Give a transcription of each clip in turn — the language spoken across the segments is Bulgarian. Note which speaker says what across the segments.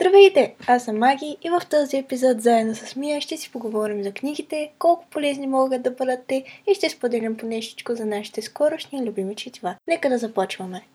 Speaker 1: Здравейте! Аз съм Маги и в този епизод заедно с Мия ще си поговорим за книгите, колко полезни могат да бъдат те и ще споделим по нещичко за нашите скорошни любими четива. Нека да започваме!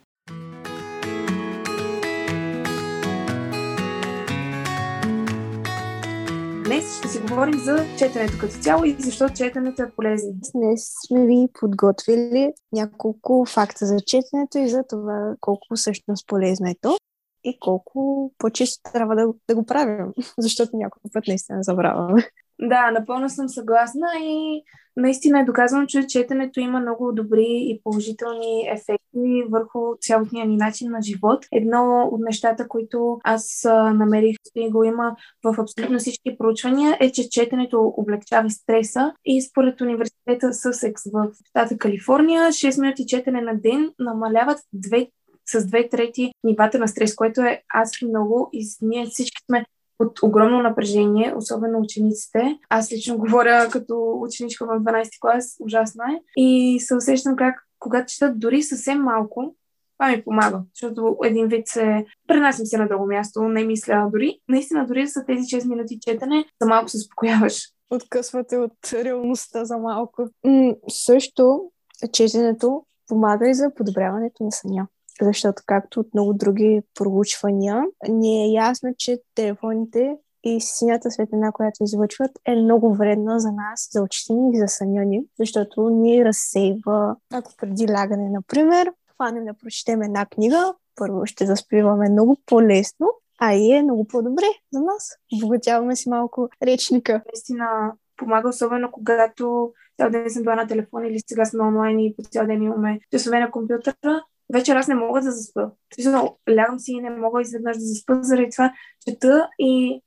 Speaker 2: Днес ще си говорим за четенето като цяло и защо четенето е полезно.
Speaker 1: Днес сме ви подготвили няколко факта за четенето и за това колко всъщност полезно е то и колко по-често трябва да, да го правим, защото няколко път наистина забравяме.
Speaker 2: Да, напълно съм съгласна и наистина е доказано, че четенето има много добри и положителни ефекти върху цялостния ни начин на живот. Едно от нещата, които аз намерих и го има в абсолютно всички проучвания, е, че четенето облегчава стреса и според университета Съсекс в щата Калифорния, 6 минути четене на ден намаляват две с две трети нивата на стрес, което е аз много и ние всички сме от огромно напрежение, особено учениците. Аз лично говоря като ученичка в 12 клас, ужасно е. И се усещам как, когато четат дори съвсем малко, това ми помага, защото един вид се пренасям се на друго място, не мисля дори. Наистина, дори са тези 6 минути четене, за малко се успокояваш.
Speaker 1: Откъсвате от реалността за малко. М- също четенето помага и за подобряването на съня защото както от много други проучвания, ни е ясно, че телефоните и синята светлина, която излъчват, е много вредна за нас, за очите ни и за съня ни, защото ни разсейва, ако преди лягане, например, хванем да прочетем една книга, първо ще заспиваме много по-лесно, а и е много по-добре за нас. Обогатяваме си малко речника.
Speaker 2: Наистина помага, особено когато цял ден съм била на телефон или сега сме онлайн и по цял ден имаме часове на компютъра вечер аз не мога да заспа. Смисъл, лягам си и не мога изведнъж да заспа, заради това чета и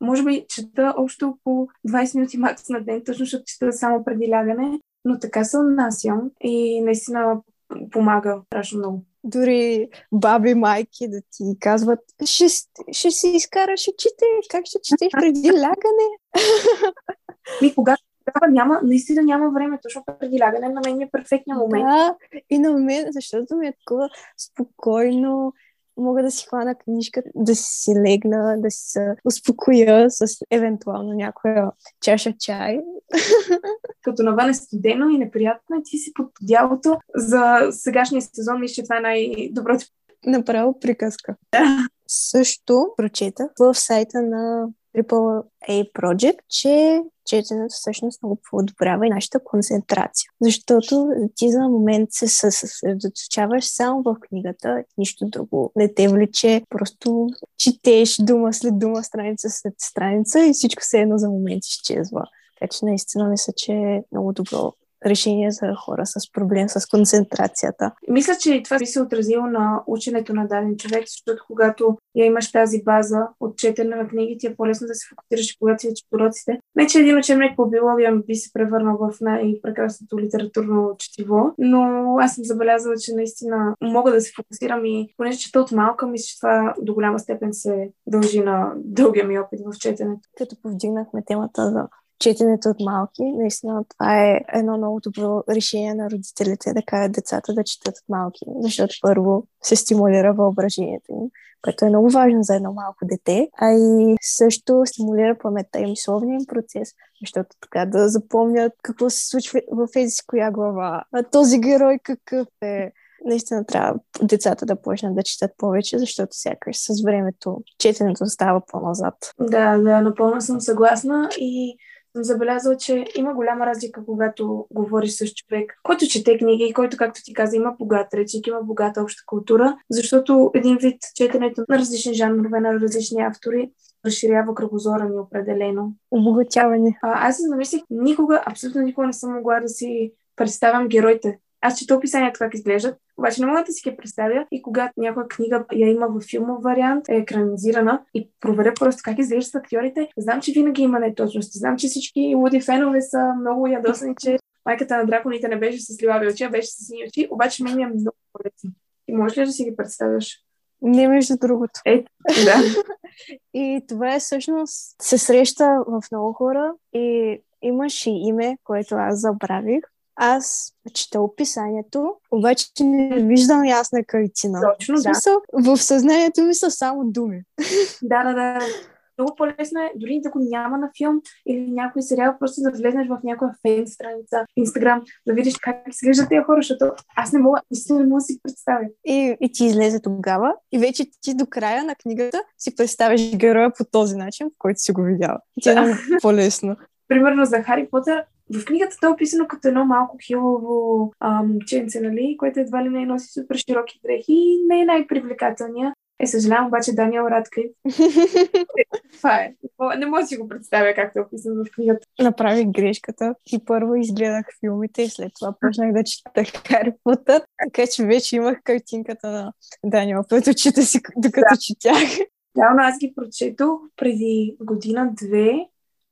Speaker 2: може би чета общо по 20 минути макс на ден, точно защото чета само преди лягане, но така се отнасям и наистина помага страшно много.
Speaker 1: Дори баби, майки да ти казват, ще, ще си изкараш очите, как ще четеш преди лягане?
Speaker 2: Ми, когато тогава няма, наистина няма време, точно преди лягане на мен е перфектният момент.
Speaker 1: Да, и на мен, защото ми е такова спокойно, мога да си хвана книжка, да си легна, да се успокоя с евентуално някоя чаша чай.
Speaker 2: Като навън е студено и неприятно, и ти си под одялото. За сегашния сезон мисля, че това е най-доброто.
Speaker 1: Направо приказка. Да. Също прочета в сайта на AAA Project, че четенето всъщност много подобрява и нашата концентрация. Защото ти за момент се съсредоточаваш само в книгата, нищо друго не те влече, просто четеш дума след дума, страница след страница и всичко се едно за момент изчезва. Така че наистина мисля, че е много добро решение за хора с проблем с концентрацията.
Speaker 2: Мисля, че това би се отразило на ученето на даден човек, защото когато я имаш тази база от четене на книги, ти е по-лесно да се фокусираш, когато си уроците. Не, че един учебник по биология би се превърнал в най-прекрасното литературно четиво, но аз съм забелязала, че наистина мога да се фокусирам и понеже чета от малка, мисля, че това до голяма степен се дължи на дългия ми опит в четенето.
Speaker 1: Като повдигнахме темата за четенето от малки. Наистина това е едно много добро решение на родителите да кажат децата да четат от малки, защото първо се стимулира въображението им, което е много важно за едно малко дете, а и също стимулира паметта и мисловния им процес, защото така да запомнят какво се случва в ези коя глава, а този герой какъв е, наистина трябва децата да почнат да четат повече, защото сякаш с времето четенето става по-назад.
Speaker 2: Да, да, напълно съм съгласна и съм забелязала, че има голяма разлика, когато говориш с човек, който чете книги и който, както ти каза, има богат речик, има богата обща култура, защото един вид четенето на различни жанрове, на различни автори, разширява кръгозора ни определено.
Speaker 1: Обогатяване.
Speaker 2: А, аз се замислих, никога, абсолютно никога не съм могла да си представям героите аз чета описанието как изглеждат, обаче не мога да си ги представя и когато някоя книга я има в филмов вариант, е екранизирана и проверя просто как изглеждат актьорите, знам, че винаги има неточности. Знам, че всички луди фенове са много ядосани, че майката на драконите не беше с ливави очи, а беше с сини очи, обаче мен е много полезно. И можеш ли да си ги представяш?
Speaker 1: Не между другото.
Speaker 2: Е, да.
Speaker 1: и това е всъщност се среща в много хора и имаше име, което аз забравих, аз чета описанието, обаче не виждам ясна картина.
Speaker 2: Точно, да.
Speaker 1: В съзнанието ми са само думи.
Speaker 2: Да, да, да много по-лесно е, дори да го няма на филм или някой сериал, просто да влезнеш в някоя фейн страница, Инстаграм, да видиш как изглеждат тези хора, защото аз не мога, наистина не мога да си представя.
Speaker 1: И, и ти излезе тогава и вече ти до края на книгата си представиш героя по този начин, в който си го видяла. Ти е много по-лесно.
Speaker 2: Примерно за Хари Потър, в книгата то е описано като едно малко хилово момченце, нали, което едва ли не носи супер широки дрехи и не е най-привлекателния. Е, съжалявам, обаче Даниел Радклиф. Това е. Не мога да си го представя както е описано в книгата.
Speaker 1: Направих грешката и първо изгледах филмите и след това почнах да чета Хари Потър, така че вече имах картинката на Даниел пред очите си, докато да. четях.
Speaker 2: Реално аз ги прочетох преди година-две.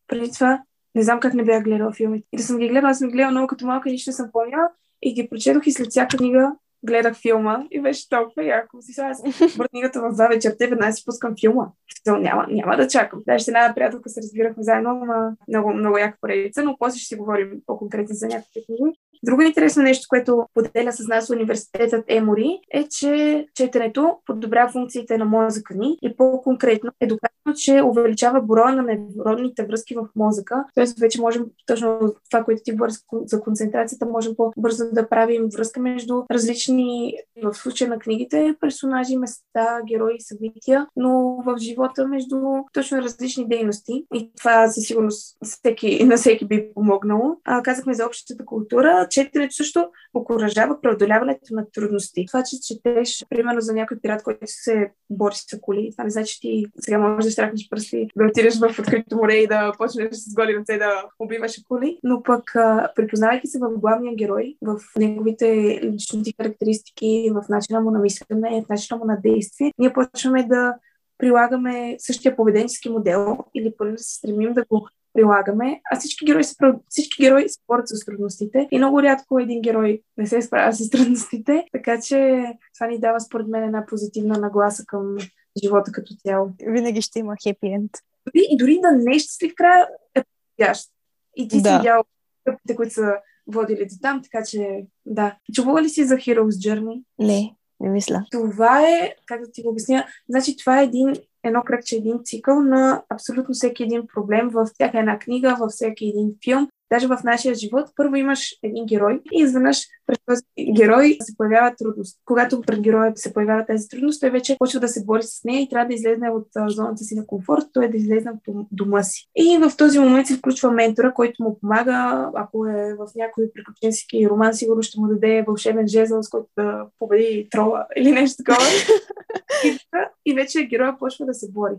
Speaker 2: Преди това не знам как не бях гледала филмите. И да съм ги гледала, аз съм ги гледала много като малка нищо не съм помнила. И ги прочетох и след всяка книга гледах филма и беше толкова яко. Си аз книгата в два вечерта и веднага си пускам филма. Няма, няма да чакам. Даже с една приятелка се разбирахме заедно, но много, много яка поредица, но после ще си говорим по-конкретно за някакви книги. Друго интересно нещо, което поделя с нас университетът Емори, е, че четенето подобрява функциите на мозъка ни и по-конкретно е доказано, че увеличава броя на невронните връзки в мозъка. Тоест вече можем, точно това, което ти говори за концентрацията, можем по-бързо да правим връзка между различни, в случая на книгите, персонажи, места, герои, събития, но в живота между точно различни дейности. И това със сигурност всеки, на всеки би помогнало. А, казахме за общата култура четенето също окоръжава преодоляването на трудности. Това, че четеш, примерно за някой пират, който се бори с коли, това не значи, че ти сега можеш да штракнеш пръсти, да отидеш в открито море и да почнеш с голи ръце да убиваш коли, но пък припознавайки се в главния герой, в неговите личности характеристики, в начина му на мислене, в начина му на действие, ние почваме да прилагаме същия поведенчески модел или поне да се стремим да го прилагаме, а всички герои, се, всички герои се борят с трудностите и много рядко един герой не се справя с трудностите, така че това ни дава според мен една позитивна нагласа към живота като цяло.
Speaker 1: Винаги ще има хепи енд.
Speaker 2: Дори, и дори да не е щастлив края, е подходящ. И ти да. си видял къпите, които са водили до там, така че да. Чувала ли си за Hero's Journey?
Speaker 1: Не, не мисля.
Speaker 2: Това е, как да ти го обясня, значи това е един едно кръгче, един цикъл на абсолютно всеки един проблем във всяка една книга, във всеки един филм, даже в нашия живот, първо имаш един герой и изведнъж пред този герой се появява трудност. Когато пред героя се появява тази трудност, той вече почва да се бори с нея и трябва да излезе от зоната си на комфорт, той е да излезе от дома си. И в този момент се включва ментора, който му помага, ако е в някой приключенски роман, сигурно ще му даде вълшебен жезъл, с който да победи трола или нещо такова. и, и вече героя почва да се бори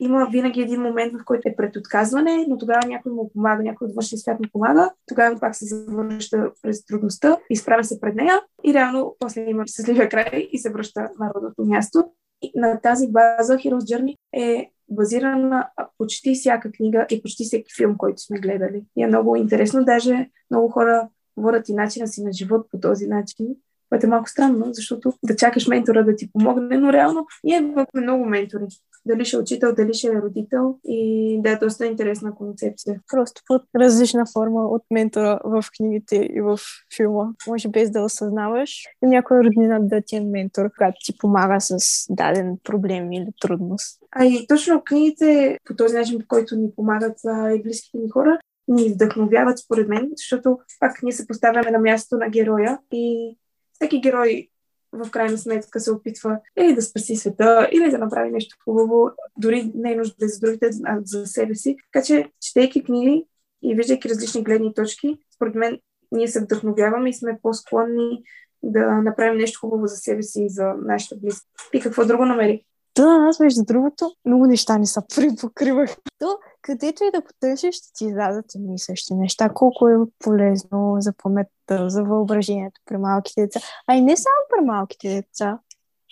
Speaker 2: има винаги един момент, в който е пред отказване, но тогава някой му помага, някой от външния свят му помага, тогава пак се завръща през трудността, изправя се пред нея и реално после има щастливия край и се връща на родното място. И на тази база Heroes Journey е базирана на почти всяка книга и почти всеки филм, който сме гледали. И е много интересно, даже много хора водят и начина си на живот по този начин, което е малко странно, защото да чакаш ментора да ти помогне, но реално ние имаме много ментори дали ще е учител, дали ще е родител и да е доста интересна концепция.
Speaker 1: Просто под различна форма от ментора в книгите и в филма. Може без да осъзнаваш и някой роднина да ти е ментор, когато ти помага с даден проблем или трудност.
Speaker 2: А и точно книгите по този начин, по който ни помагат и близките ни хора, ни вдъхновяват според мен, защото пак ние се поставяме на място на героя и всеки герой в крайна сметка се опитва или да спаси света, или да направи нещо хубаво, дори не е нужда да е за другите, а за себе си. Така че, четейки книги и виждайки различни гледни точки, според мен ние се вдъхновяваме и сме по-склонни да направим нещо хубаво за себе си и за нашите близки. И какво друго намери?
Speaker 1: Да, аз между другото много неща не са припокривах. То, където и да потърсиш, ще ти издадат едни и същи неща. Колко е полезно за паметта, за въображението при малките деца. А и не само при малките деца.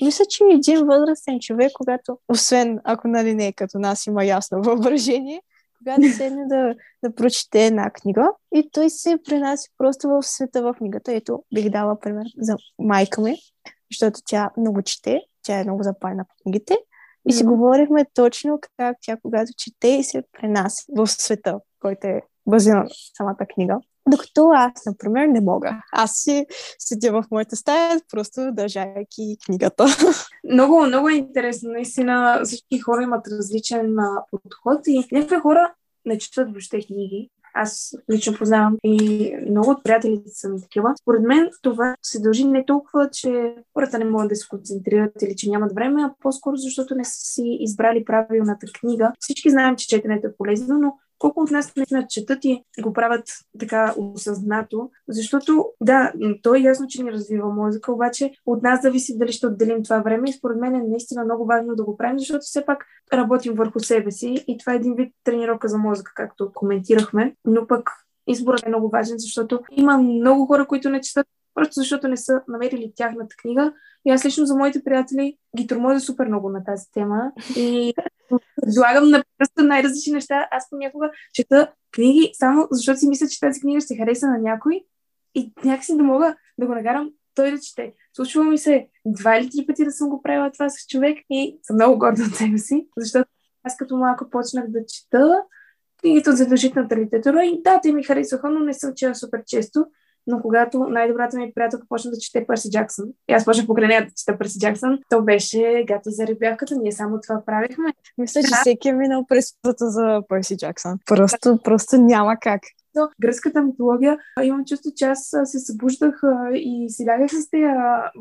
Speaker 1: Мисля, че един възрастен човек, когато, освен ако нали не е като нас, има ясно въображение, когато седне да, да прочете една книга и той се принася просто в света в книгата. Ето, бих дала пример за майка ми, защото тя много чете тя е много запалена по книгите. И си говорихме точно как тя, когато чете и се пренася в света, който е базиран на самата книга. Докато аз, например, не мога. Аз си седя в моята стая, просто държайки книгата.
Speaker 2: Много, много е интересно. Наистина всички хора имат различен а, подход и някакви хора не четат въобще книги. Аз лично познавам и много от приятелите са такива. Според мен това се дължи не толкова, че хората не могат да се концентрират или че нямат време, а по-скоро защото не са си избрали правилната книга. Всички знаем, че четенето е полезно, но колко от нас наистина четат и го правят така осъзнато, защото да, то е ясно, че ни развива мозъка, обаче от нас зависи дали ще отделим това време. И според мен е наистина много важно да го правим, защото все пак работим върху себе си и това е един вид тренировка за мозъка, както коментирахме, но пък изборът е много важен, защото има много хора, които не четат просто защото не са намерили тяхната книга. И аз лично за моите приятели ги тормозя супер много на тази тема. И предлагам на просто най-различни неща. Аз понякога чета книги, само защото си мисля, че тази книга ще хареса на някой и някакси да мога да го нагарам той да чете. Случва ми се два или три пъти да съм го правила това с човек и съм много горда от себе си, защото аз като малко почнах да чета книгите от задължителната литература и да, те ми харесваха, но не съм чела супер често но когато най-добрата ми приятелка почна да чете Перси Джаксън, и аз почнах покрай нея да чета Перси Джаксън, то беше гата за ребявката, ние само това правихме.
Speaker 1: Мисля, че всеки е минал през пътя за Перси Джаксън. Просто, просто няма как.
Speaker 2: Но гръцката митология, имам чувство, че аз се събуждах и си лягах с тези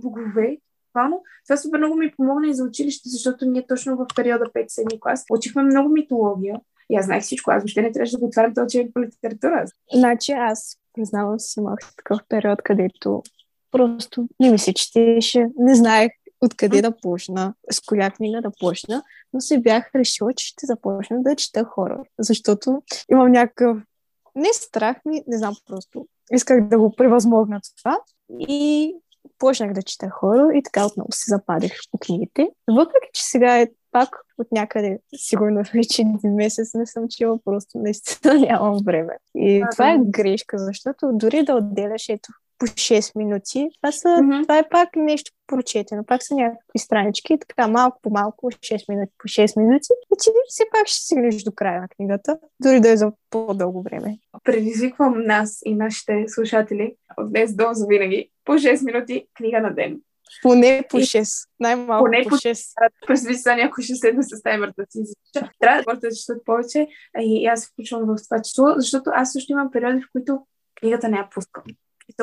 Speaker 2: богове буквално. Това супер много ми помогна и за училище, защото ние точно в периода 5-7 клас учихме много митология. И аз знаех всичко. Аз въобще не трябваше да го отварям този човек по литература.
Speaker 1: Значи аз признавам си, имах такъв период, където просто не ми се четеше, не знаех откъде да почна, с коя книга да почна, но се бях решила, че ще започна да чета хора, защото имам някакъв не страх ми, не знам просто. Исках да го превъзмогна това и почнах да чета хора и така отново се западих по книгите. Въпреки, че сега е пак от някъде, сигурно вече един месец не съм чела, просто наистина нямам време. И а, това е грешка, защото дори да отделяш ето по 6 минути, това, са, mm-hmm. това е пак нещо прочетено, пак са някакви странички, така малко по малко, 6 минути по 6 минути, и ти все пак ще стигнеш до края на книгата, дори да е за по-дълго време.
Speaker 2: Предизвиквам нас и нашите слушатели днес до винаги по 6 минути книга на ден.
Speaker 1: Поне по 6. Най-малко Поне по 6.
Speaker 2: През са някой ще седне с таймерта си. Трябва да хората да четат повече и аз включвам в това число, защото аз също имам периоди, в които книгата не я пускам.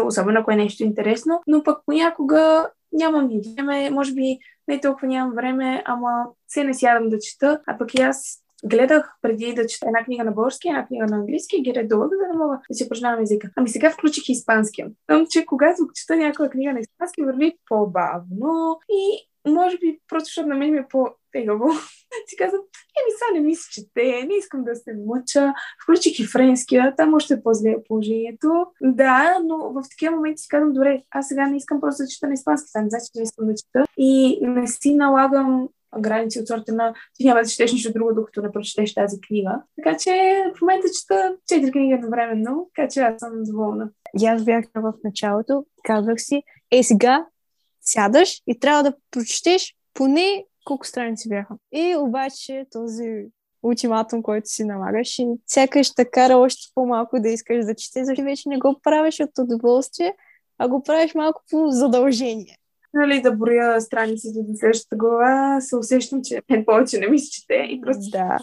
Speaker 2: Особено ако е нещо интересно, но пък понякога нямам и време, може би не толкова нямам време, ама се не сядам да чета, а пък и аз гледах преди да чета една книга на български, една книга на английски и ги редувах, за да мога да си упражнявам езика. Ами сега включих испанския. Там, че когато чета някоя книга на испански, върви по-бавно и може би просто защото на мен ми е по-тегаво. си казвам, еми сега не ми се чете, не искам да се мъча. Включих и френския, там още е по-зле положението. Да, но в такива моменти си казвам, добре, аз сега не искам просто да чета на испански, това не значи, че не искам да чета. И не си налагам граници от сорта на ти няма да четеш нищо друго, докато не прочетеш тази книга. Така че в момента чета четири книги едновременно, така че аз съм доволна.
Speaker 1: И аз бях в началото, казвах си, е сега сядаш и трябва да прочетеш поне колко страници бяха. И обаче този ултиматум, който си налагаш и сякаш те кара още по-малко да искаш да четеш, защото вече не го правиш от удоволствие, а го правиш малко по задължение
Speaker 2: нали, да броя страниците до следващата глава, се усещам, че мен повече не ми се чете и просто...
Speaker 1: Да.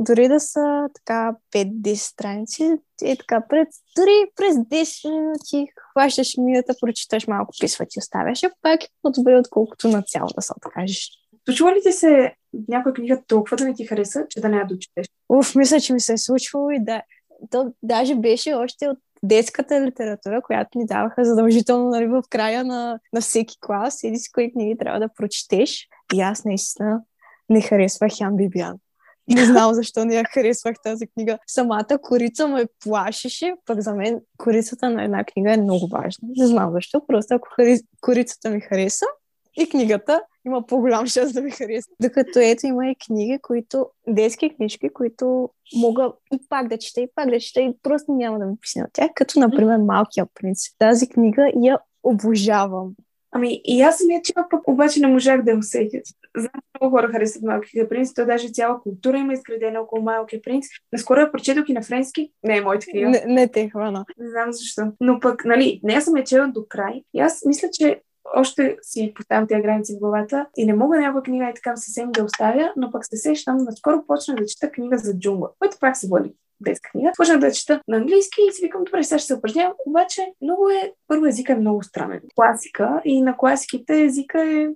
Speaker 1: Дори да са така 5-10 страници, е така пред, дори през 10 минути хващаш книгата, прочиташ малко писва ти оставяш, а пак е по-добре, отколкото на цяло да се откажеш.
Speaker 2: Случва ли ти се някоя книга толкова да не ти хареса, че да не я дочетеш?
Speaker 1: Уф, мисля, че ми се е случвало и да. То даже беше още от детската литература, която ни даваха задължително нали, в края на, на всеки клас. Еди си кои книги трябва да прочетеш. И аз наистина не харесвах Ян Бибиан. Не знам защо не я харесвах тази книга. Самата корица ме плашеше, пък за мен корицата на една книга е много важна. Не знам защо, просто ако корицата ми хареса и книгата, има по-голям шанс да ми хареса. Докато ето има и книги, които, детски книжки, които мога и пак да чета, и пак да чета, и просто няма да ми писне от тях, като, например, Малкия принц. Тази книга я обожавам.
Speaker 2: Ами и аз самия че пък обаче не можах да я усетя. Знам, много хора харесват Малкия принц. То даже цяла култура има изградена около Малкия принц. Наскоро я прочетох и на френски. Не е моята книга.
Speaker 1: Не, не те хвана.
Speaker 2: Не знам защо. Но пък, нали, не аз съм я чела до край. И аз мисля, че още си поставям тези граници в главата и не мога някаква книга и така съвсем да оставя, но пък се сещам, наскоро почнах да чета книга за джунгла, което пак се води детска книга. Почнах да чета на английски и си викам, добре, сега ще се упражнявам, обаче много е, първо езика е много странен. Класика и на класиките езика е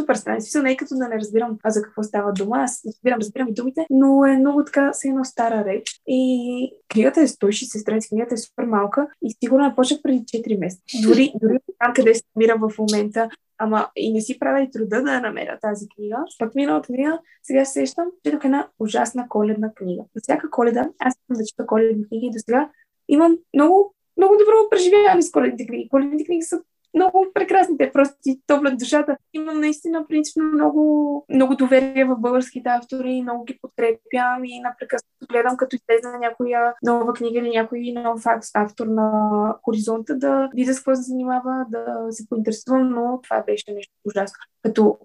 Speaker 2: супер странен. Смисъл не е като да не разбирам а за какво става дума. Аз разбирам, разбирам и думите, но е много така, се едно стара реч. И книгата е 160 страници, книгата е супер малка и сигурно я почнах преди 4 месеца. Дори, дори там, къде се намира в момента, Ама и не си правя и труда да я намеря тази книга. Пък миналата книга, сега се сещам, четох една ужасна коледна книга. За всяка коледа, аз искам да чета коледни книги и до сега имам много, много добро преживяване с коледните книги. Коледните книги са много прекрасни. Те просто ти топлят душата. Имам наистина принципно много, много доверие в българските автори, много ги подкрепям и напрекъснато гледам, като излезе някоя нова книга или някой нов автор на хоризонта, да видя с какво се занимава, да се поинтересувам, но това беше нещо ужасно. Като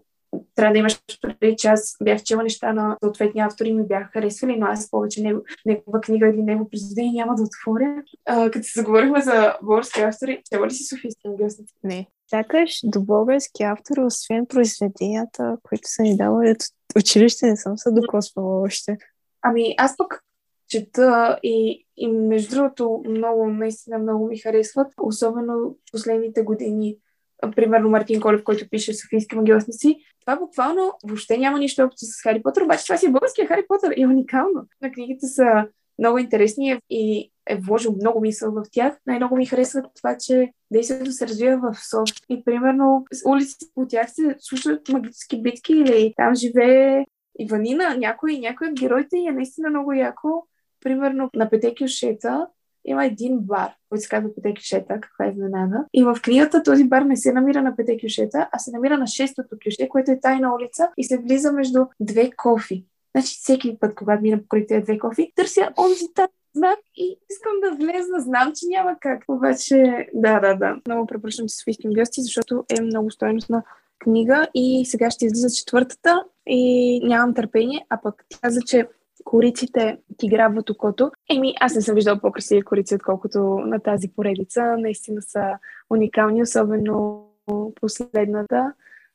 Speaker 2: трябва да имаш преди, че аз бях чела неща на съответни автори ми бяха харесвали, но аз повече него, негова книга или него произведение няма да отворя. А, като се заговорихме за български автори, чела ли си Софийски ангелсници?
Speaker 1: Не. Сякаш до български автор, освен произведенията, които са ни давали от училище, не съм се докосвала още.
Speaker 2: Ами аз пък чета и, и между другото много, наистина много ми харесват, особено последните години примерно Мартин Колев, който пише Софийски магиосници, това буквално въобще няма нищо общо с Хари Потър, обаче това си е българския Хари Потър и е уникално. На книгите са много интересни и е вложил много мисъл в тях. Най-много ми харесва това, че действието се развива в София и примерно улиците по тях се слушат магически битки или там живее Иванина, някой, някой от героите и е наистина много яко. Примерно на Пете Кюшета има един бар, който се казва Пете Кюшета, каква е изненада. И в книгата този бар не се намира на Пете Кюшета, а се намира на шестото кюше, което е тайна улица и се влиза между две кофи. Значи всеки път, когато мина покрай тези две кофи, търся онзи знак и искам да влезна. Знам, че няма как. Обаче, да, да, да. Много препоръчвам си Софийски гости, защото е много стойностна книга и сега ще излиза четвъртата и нямам търпение, а пък каза, че кориците ти грабват окото. Еми, аз не съм виждала по-красиви корици, отколкото на тази поредица. Наистина са уникални, особено последната.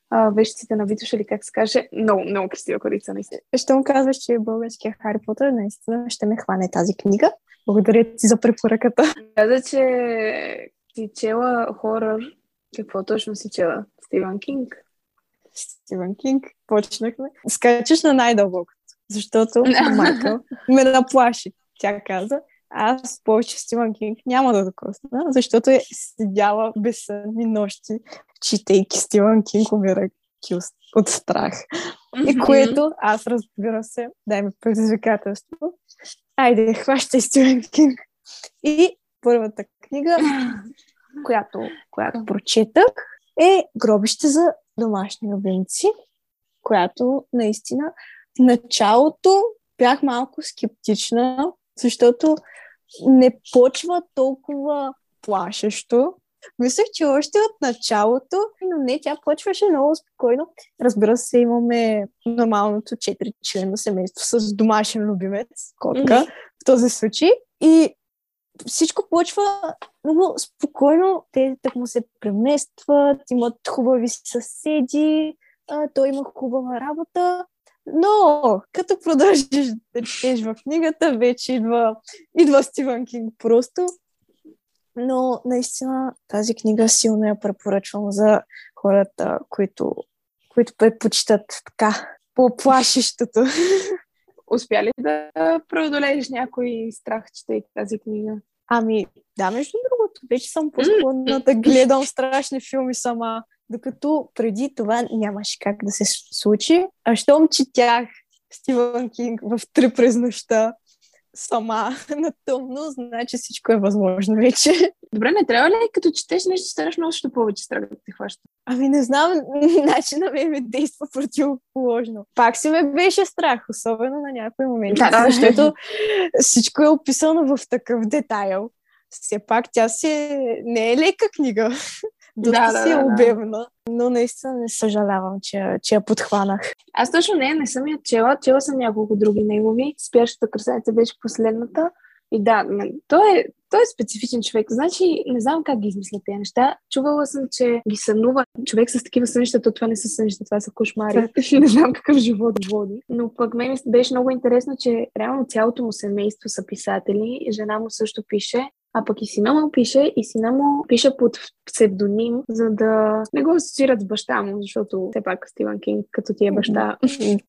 Speaker 2: А, вещиците на Витош или как се каже, много, много красива корица, наистина. Му казваш, че е българския Хари Потър, наистина ще ме хване тази книга. Благодаря ти за препоръката. Каза, че си чела хорър. Какво точно си чела? Стивен Кинг? Стивен Кинг. Почнахме. Скачаш на най-дълбоко защото майка ме наплаши. Тя каза, аз повече Стивън Кинг няма да докосна, защото е седяла безсънни нощи, читейки Стивън Кинг, умирайки от страх. Mm-hmm. И което аз разбира се, дай ми предизвикателство. Айде, хващай Стивен Кинг. И първата книга, която, която прочетах, е Гробище за домашни любимци, която наистина в началото бях малко скептична, защото не почва толкова плашещо. Мислех, че още от началото, но не, тя почваше много спокойно. Разбира се, имаме нормалното 4 члена семейство с домашен любимец, котка mm-hmm. в този случай. И всичко почва много спокойно. Те так му се преместват, имат хубави съседи, той има хубава работа. Но, като продължиш да четеш в книгата, вече идва, идва Стивън Кинг просто. Но наистина тази книга силно я препоръчвам за хората, които, които предпочитат така по-плашещото. Успя ли да преодолееш някой страх, четейки тази книга? Ами, да, между другото, вече съм по-склонна да гледам страшни филми сама докато преди това нямаше как да се случи. А щом четях Стивън Кинг в три през нощта сама на тъмно, значи всичко е възможно вече. Добре, не трябва ли като четеш нещо, ставаш много още повече страх да те хваща? Ами не знам, начинът ми ме действа противоположно. Пак си ме беше страх, особено на някои моменти, да, да. защото всичко е описано в такъв детайл. Все пак тя си не е лека книга.
Speaker 1: Доста
Speaker 2: Да, да,
Speaker 1: си е
Speaker 2: да, да.
Speaker 1: обемна, но наистина не съжалявам, че, че я подхванах.
Speaker 2: Аз точно не, не съм я чела. Чела съм няколко други негови. Спящата красавица беше последната. И да, той е, той е специфичен човек. Значи, не знам как ги измисля тези неща. Чувала съм, че ги сънува. Човек с такива сънища, то това не са сънища, това са кошмари. не знам какъв живот води. Но пък мен беше много интересно, че реално цялото му семейство са писатели. Жена му също пише. А пък и сина му пише, и сина му пише под псевдоним, за да не го асоциират с баща му, защото все пак Стивън Кинг, като ти е баща.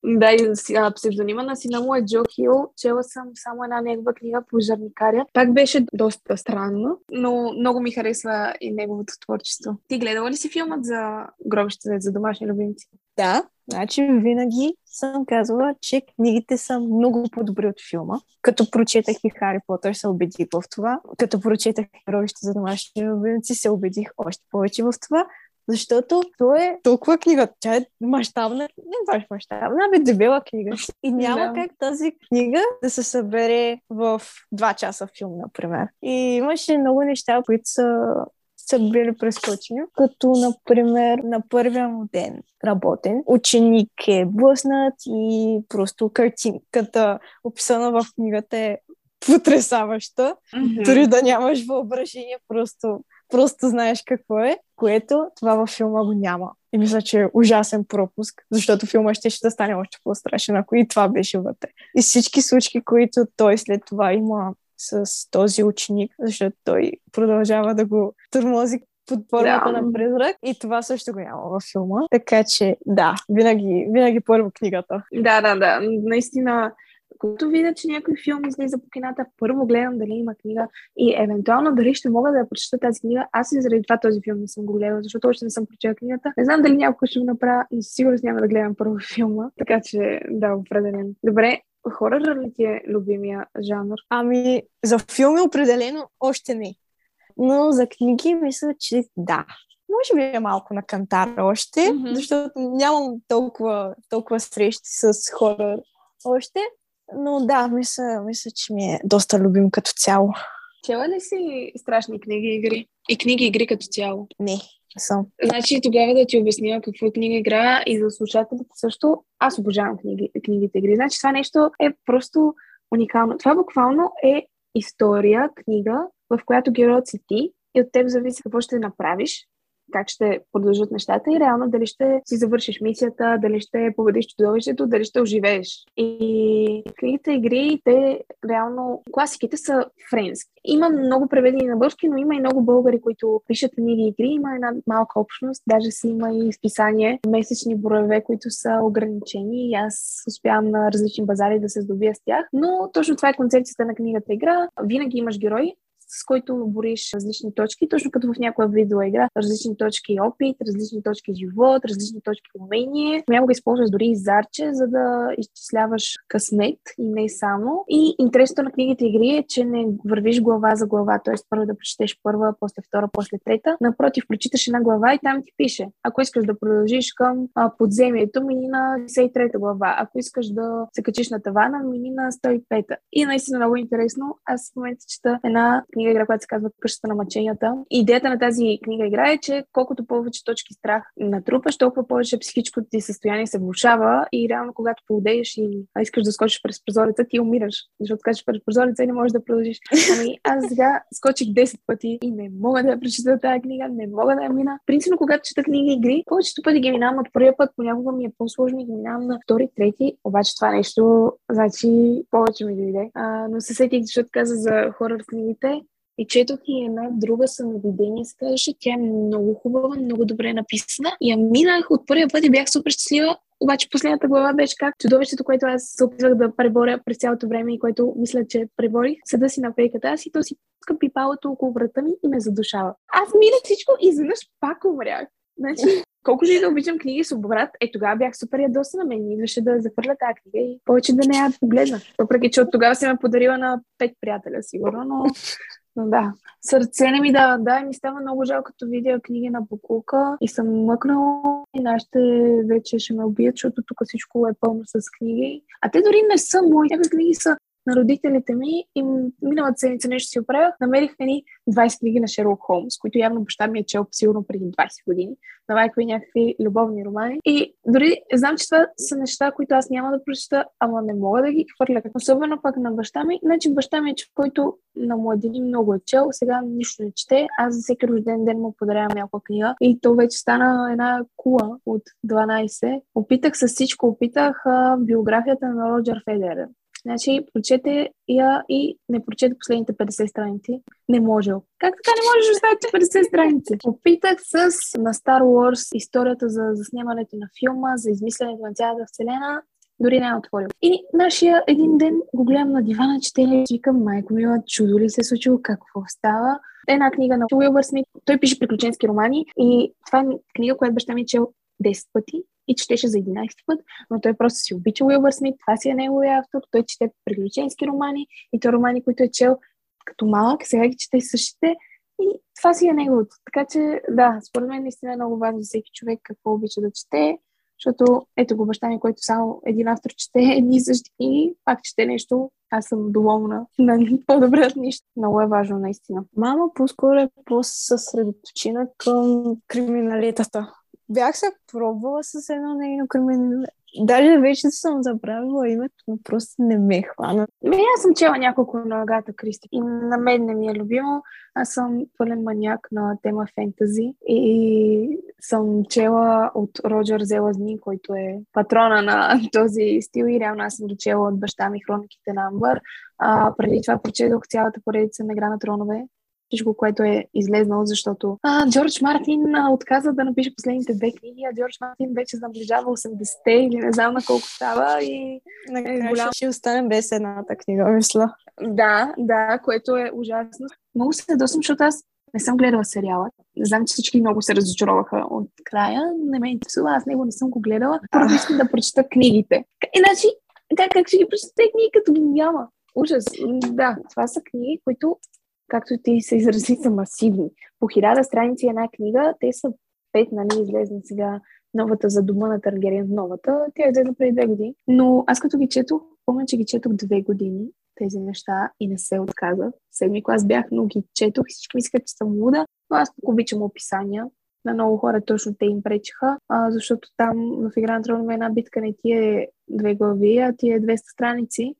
Speaker 2: да, и а, псевдонима на сина му е Джо Хил. Чела съм само една негова книга Пожарникаря. Пак беше доста странно, но много ми харесва и неговото творчество. Ти гледала ли си филмът за гробищата за домашни любимци?
Speaker 1: Да, значи винаги съм казвала, че книгите са много по-добри от филма. Като прочетах и Хари Потър, се убедих в това. Като прочетах Гробище за домашни любимци, се убедих още повече в това. Защото то е толкова книга. Тя е мащабна, не баш мащабна, ами дебела книга. И няма
Speaker 2: Да.
Speaker 1: как тази книга да се събере в два часа филм, например. И имаше много неща, които са са били прескочени, като, например, на първия му ден работен, ученик е блъснат и просто картинката, описана в книгата е потрясаваща. Дори да нямаш въображение, просто, просто знаеш какво е, което това във филма го няма. И мисля, че е ужасен пропуск, защото филма ще, ще да стане още по-страшен, ако и това беше вътре. И всички случки, които той след това има с този ученик, защото той продължава да го тормози под формата
Speaker 2: Да.
Speaker 1: на призрак и това също го няма във филма. Така че, да, винаги, винаги първо книгата.
Speaker 2: Да, да, да. Наистина, когато видя, че някой филм излиза по кината, първо гледам дали има книга и евентуално дали ще мога да я прочета тази книга. Аз и заради това този филм не съм го гледала, защото още не съм прочела книгата. Не знам дали някой ще го направя, но със сигурност няма да гледам първо филма. Така че, да, определено. Добре, хорър ли ти е любимия жанр?
Speaker 1: Ами, за филми определено още не. Но за книги мисля, че да. Може би е малко на кантара още,
Speaker 2: Мгм.
Speaker 1: защото нямам толкова, толкова срещи с хора още. Но да, мисля, мисля, че ми е доста любим като цяло.
Speaker 2: Чела ли си страшни книги и игри? И книги и игри като цяло?
Speaker 1: Не, съм.
Speaker 2: Значи тогава да ти обясня какво е книга игра и за слушателите също. Аз обожавам книги, книгите игри. Значи това нещо е просто уникално. Това буквално е история, книга, в която героят си ти и от теб зависи какво ще направиш, как ще продължат нещата и реално дали ще си завършиш мисията, дали ще победиш чудовището, дали ще оживееш. И книгите игри, те реално, класиките са френски. Има много преведени на български, но има и много българи, които пишат книги игри. Има една малка общност, даже си има и списание, месечни броеве, които са ограничени и аз успявам на различни базари да се здобия с тях. Но точно това е концепцията на книгата игра. Винаги имаш герой, с който бориш различни точки, точно като в някоя видеоигра. Различни точки опит, различни точки живот, различни точки умение. Понякога използваш дори и зарче, за да изчисляваш късмет и не само. И интересното на книгите игри е, че не вървиш глава за глава, т.е. първо да прочетеш първа, после втора, после трета. Напротив, прочиташ една глава и там ти пише. Ако искаш да продължиш към а, подземието, мини на 63 глава. Ако искаш да се качиш на тавана, мини на 105. И наистина много интересно. Аз в момента чета една книга игра, която се казва Къщата на мъченията. Идеята на тази книга игра е, че колкото повече точки страх натрупаш, толкова повече психическото ти състояние се влушава и реално когато поудееш и искаш да скочиш през прозореца, ти умираш. Защото скачаш през прозореца и не можеш да продължиш. Ами аз сега скочих 10 пъти и не мога да я прочета тази книга, не мога да я мина. Принципно, когато чета книги игри, повечето пъти ги минавам от първия път, понякога ми е по-сложно и ги минавам на втори, трети, обаче това нещо, значи, повече ми дойде. А, но се сетих, защото каза за хорър книгите. И четох и една друга самовидение, се казваше. Тя е много хубава, много добре написана. И я минах от първия път и бях супер щастлива. Обаче последната глава беше как чудовището, което аз се опитвах да преборя през цялото време и което мисля, че преборих, седа си на пейката аз и то си пуска пипалото около врата ми и ме задушава. Аз минах всичко и изведнъж пак умрях. Значи, колкото и да обичам книги с обрат, е тогава бях супер ядосана. Мен идваше да захвърля тази книга и повече да не я погледна. Въпреки, че от тогава съм я подарила на пет приятеля, сигурно, но но да, сърце не ми дава. Да, ми става много жалко, като видя книги на Букулка и съм мъкнала и нашите вече ще ме убият, защото тук всичко е пълно с книги. А те дори не са мои. Някои книги са на родителите ми и миналата седмица нещо си оправях, намерих едни 20 книги на Шерлок Холмс, които явно баща ми е чел сигурно преди 20 години. На майка ми някакви любовни романи. И дори знам, че това са неща, които аз няма да прочета, ама не мога да ги хвърля. Особено пък на баща ми. Значи баща ми е човек, който на младини много е чел, сега нищо не чете. Аз за всеки рожден ден му подарявам някаква книга и то вече стана една кула от 12. Опитах с всичко, опитах а, биографията на Роджер Федер. Значи, прочете я и не прочете последните 50 страници. Не може. Как така не можеш оставите 50 страници? Опитах с на Star Wars историята за заснемането на филма, за измисленето на цялата вселена. Дори не е отворил. И нашия един ден го гледам на дивана, чете и викам, майко мила, чудо ли се е случило, какво става? Една книга на Уилбър Смит. Той пише приключенски романи и това е книга, която баща ми е чел 10 пъти и четеше за 11 път, но той просто си обича Уилбър Смит, това си е неговия автор, той чете приключенски романи и то романи, които е чел като малък, сега ги чете същите и това си е неговото. Така че, да, според мен наистина е много важно за всеки човек какво обича да чете, защото ето го баща ми, който само един автор чете едни и същи книги, пак чете нещо, аз съм доволна. Нали, по-добре от нищо. Много е важно, наистина.
Speaker 1: Мама по-скоро е по-съсредоточена към криминалитата. Бях се пробвала с едно нейно криминал. Даже вече съм забравила името, но просто не ме е хвана.
Speaker 2: Ами, аз съм чела няколко на Агата Кристи и на мен не ми е любимо. Аз съм пълен маняк на тема фентази и съм чела от Роджер Зелазни, който е патрона на този стил и реално аз съм ги чела от баща ми хрониките на Амбър. А, преди това прочетох цялата поредица на Игра на тронове всичко, което е излезнало, защото а, Джордж Мартин а, отказа да напише последните две книги, а Джордж Мартин вече наближава 80-те или не знам на колко става и
Speaker 1: е голям. Ще остане без едната книга, мисля.
Speaker 2: Да, да, което е ужасно. Много се досъм, защото аз не съм гледала сериала. Знам, че всички много се разочароваха от края. Не ме интересува, аз него не съм го гледала. Първо искам да прочета книгите. Иначе, как, как ще ги прочета книги, като ги няма? Ужас. Да, това са книги, които както ти се изрази, са масивни. По хиляда страници една книга, те са пет, нали, излезна сега новата за дома на Таргериен, новата, тя е излезна преди две години. Но аз като ги четох, помня, че ги четох две години тези неща и не се отказах. Седми клас бях, но ги четох и всички мислеха, че съм луда, но аз тук обичам описания. На много хора точно те им пречеха, а, защото там в Игра на тронове една битка не ти е две глави, а ти е 200 страници.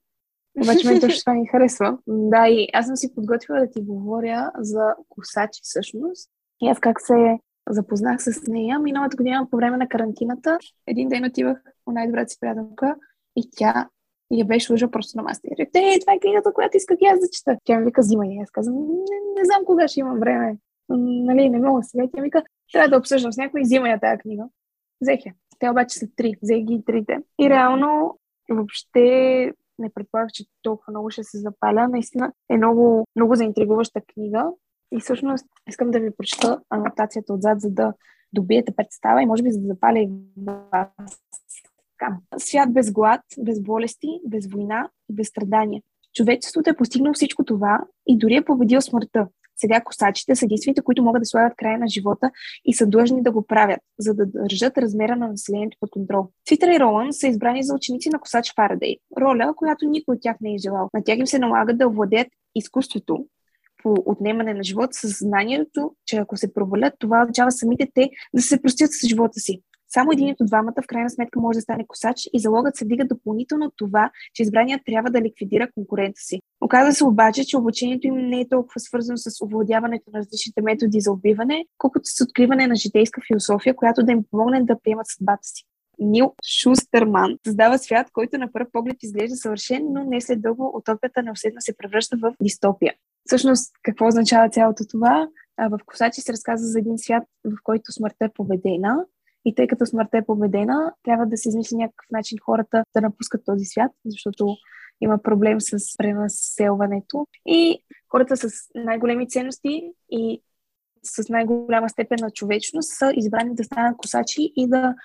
Speaker 2: Обаче мен точно това ми харесва. Да, и аз съм си подготвила да ти говоря за косачи всъщност. И аз как се запознах с нея. Миналата година по време на карантината един ден отивах у най-добрата си приятелка и тя я беше лъжа просто на масата. И е, това е книгата, която исках и аз да чета. Тя ми вика, взимай. И аз казвам, не, не знам кога ще имам време. Нали, не мога сега. Тя ми вика, трябва да обсъждам с някой, взимай я тази книга. Взех я. Те обаче са три. Взех ги трите. И реално въобще не предполагах, че толкова много ще се запаля. Наистина е много, много заинтригуваща книга. И всъщност искам да ви прочета анотацията отзад, за да добиете представа и може би за да запаля и вас. Свят без глад, без болести, без война и без страдания. Човечеството е постигнало всичко това и дори е победил смъртта. Сега косачите са единствените, които могат да слагат края на живота и са длъжни да го правят, за да държат размера на населението под контрол. Твитър и Ролан са избрани за ученици на косач Фарадей, роля, която никой от тях не е желал. На тях им се налага да овладеят изкуството по отнемане на живота с знанието, че ако се провалят, това означава самите те да се простят с живота си. Само един от двамата в крайна сметка може да стане косач и залогът се вдига допълнително от това, че избраният трябва да ликвидира конкурента си. Оказва се обаче, че обучението им не е толкова свързано с овладяването на различните методи за убиване, колкото с откриване на житейска философия, която да им помогне да приемат съдбата си. Нил Шустерман създава свят, който на първ поглед изглежда съвършен, но не след дълго утопията неуседно се превръща в дистопия. Всъщност, какво означава цялото това? В Косачи се разказва за един свят, в който смъртта е победена, и тъй като смъртта е победена, трябва да се измисли някакъв начин хората да напускат този свят, защото има проблем с пренаселването. И хората с най-големи ценности и с най-голяма степен на човечност са избрани да станат косачи и да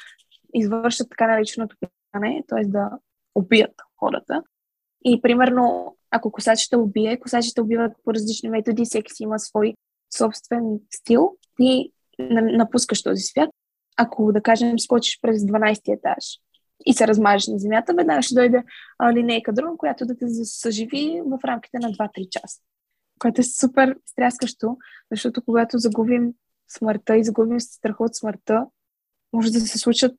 Speaker 2: извършат така нареченото пияне, т.е. да убият хората. И примерно, ако косачите убие, косачите убиват по различни методи, всеки си има свой собствен стил и напускаш този свят ако, да кажем, скочиш през 12 етаж и се размажеш на земята, веднага ще дойде линейка дрон, която да те съживи в рамките на 2-3 часа. Което е супер стряскащо, защото когато загубим смъртта и загубим страха от смъртта, може да се случат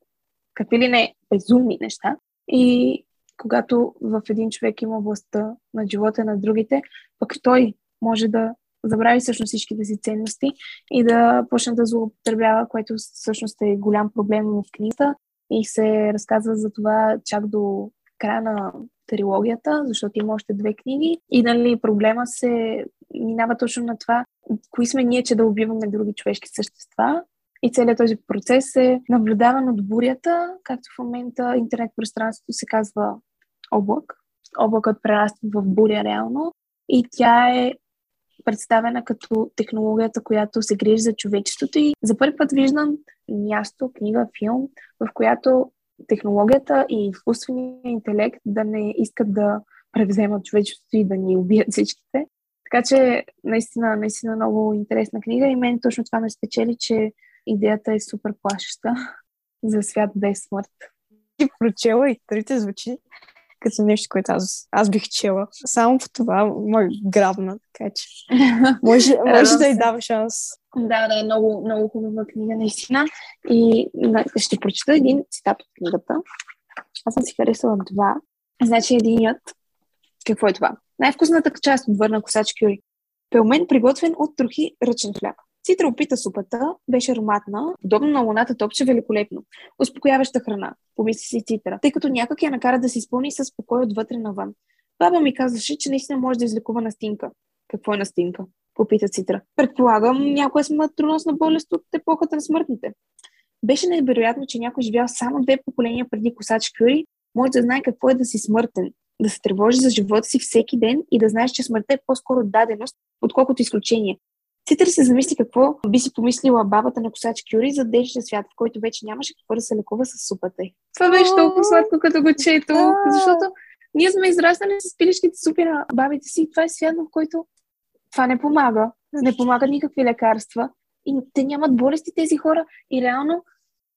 Speaker 2: какви ли не безумни неща. И когато в един човек има властта на живота на другите, пък той може да забрави всъщност всичките си ценности и да почне да злоупотребява, което всъщност е голям проблем в книгата. И се разказва за това чак до края на трилогията, защото има още две книги. И нали, проблема се минава точно на това, кои сме ние, че да убиваме други човешки същества. И целият този процес е наблюдаван от бурята, както в момента интернет пространството се казва облак. Облакът прераства в буря реално. И тя е представена като технологията, която се грижи за човечеството и за първи път виждам място, книга, филм, в която технологията и изкуственият интелект да не искат да превземат човечеството и да ни убият всичките. Така че наистина, наистина много интересна книга и мен точно това ме спечели, че идеята е супер плашеща за свят без смърт.
Speaker 1: И прочела и трите звучи като нещо, което аз, аз бих чела. Само по това ме грабна, така че може, може да й дава шанс.
Speaker 2: Да, да, е много, много хубава книга, наистина. И ще прочета един цитат от книгата. Аз съм си харесала два. Значи единият, какво е това? Най-вкусната част от върна косач кюри. Пелмен, приготвен от трохи ръчен хляб. Цитра опита супата, беше ароматна, подобно на луната топче великолепно. Успокояваща храна, помисли си Цитра, тъй като някак я накара да се изпълни със спокой отвътре навън. Баба ми казваше, че наистина може да излекува настинка. Какво е настинка? Попита Цитра. Предполагам, някоя смъртоносна болест от епохата на смъртните. Беше невероятно, че някой живял само две поколения преди косач Кюри, може да знае какво е да си смъртен, да се тревожи за живота си всеки ден и да знаеш, че смъртта е по-скоро даденост, отколкото изключение. Цитър се замисли какво би си помислила бабата на косач Кюри за днешния свят, в който вече нямаше какво да се лекува с супата й. Това беше толкова сладко, като го чето, защото ние сме израснали с пилешките супи на бабите си и това е свят, в който това не помага. Не помагат никакви лекарства и те нямат болести тези хора и реално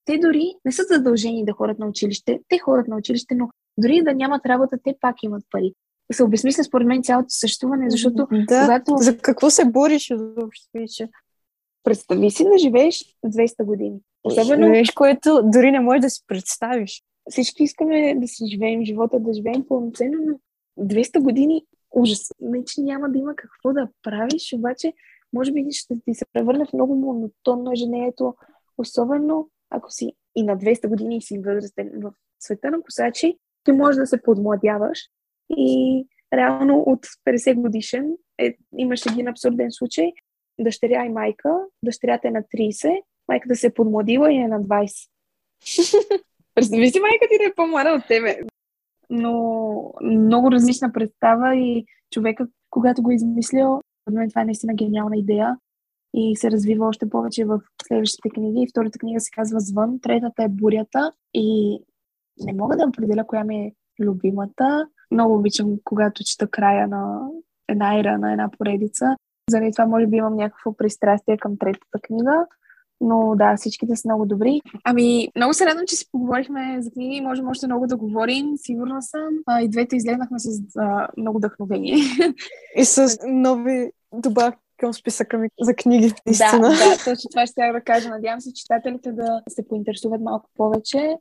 Speaker 2: те дори не са задължени да ходят на училище. Те ходят на училище, но дори да нямат работа, те пак имат пари се обесмисля според мен цялото съществуване, защото
Speaker 1: да, когато... За какво се бориш изобщо вече?
Speaker 2: Представи си да живееш 200 години.
Speaker 1: Особено... Нещо, което дори не можеш да си представиш.
Speaker 2: Всички искаме да си живеем живота, да живеем пълноценно, но 200 години ужас. Не, че няма да има какво да правиш, обаче може би ще ти се превърне в много монотонно ежедневието, особено ако си и на 200 години и си възрастен в света на косачи, ти можеш да се подмладяваш и реално от 50 годишен е, имаше един абсурден случай. Дъщеря и майка, дъщерята е на 30, майката се е подмладила и е на 20. Представи си майка ти да е по-млада от тебе. Но много различна представа и човека, когато го е измислил, мен това е наистина гениална идея и се развива още повече в следващите книги. Втората книга се казва Звън, третата е Бурята и не мога да определя коя ми е любимата. Много обичам, когато чета края на една ера, на една поредица. Заради това, може би, имам някакво пристрастие към третата книга. Но да, всичките са много добри. Ами, много се радвам, че си поговорихме за книги и можем още много да говорим. Сигурна съм. А, и двете изгледахме с а, много вдъхновение.
Speaker 1: И с нови добавки към списъка ми за книги.
Speaker 2: Да, да, точно това ще да кажа. Надявам се читателите да се поинтересуват малко повече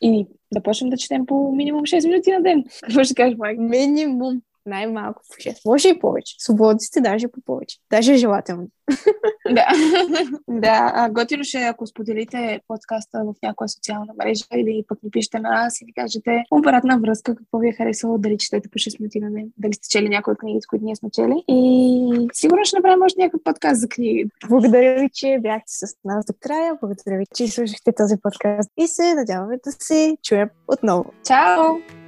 Speaker 2: и да почнем да четем по минимум 6 минути на ден. Какво ще кажеш, Майк?
Speaker 1: Минимум. Най-малко по 6. Може и повече. Свободни сте даже по повече. Даже желателно.
Speaker 2: да. да, готино ще ако споделите подкаста в някоя социална мрежа или пък ни пишете на нас и ви кажете обратна връзка, какво ви е харесало, дали четете по 6 минути на ден, дали сте чели някои от книгите, които ние сме чели. И сигурно ще направим още някакъв подкаст за книги.
Speaker 1: Благодаря ви, че бяхте с нас до края. Благодаря ви, че слушахте този подкаст и се надяваме да се чуем отново.
Speaker 2: Чао!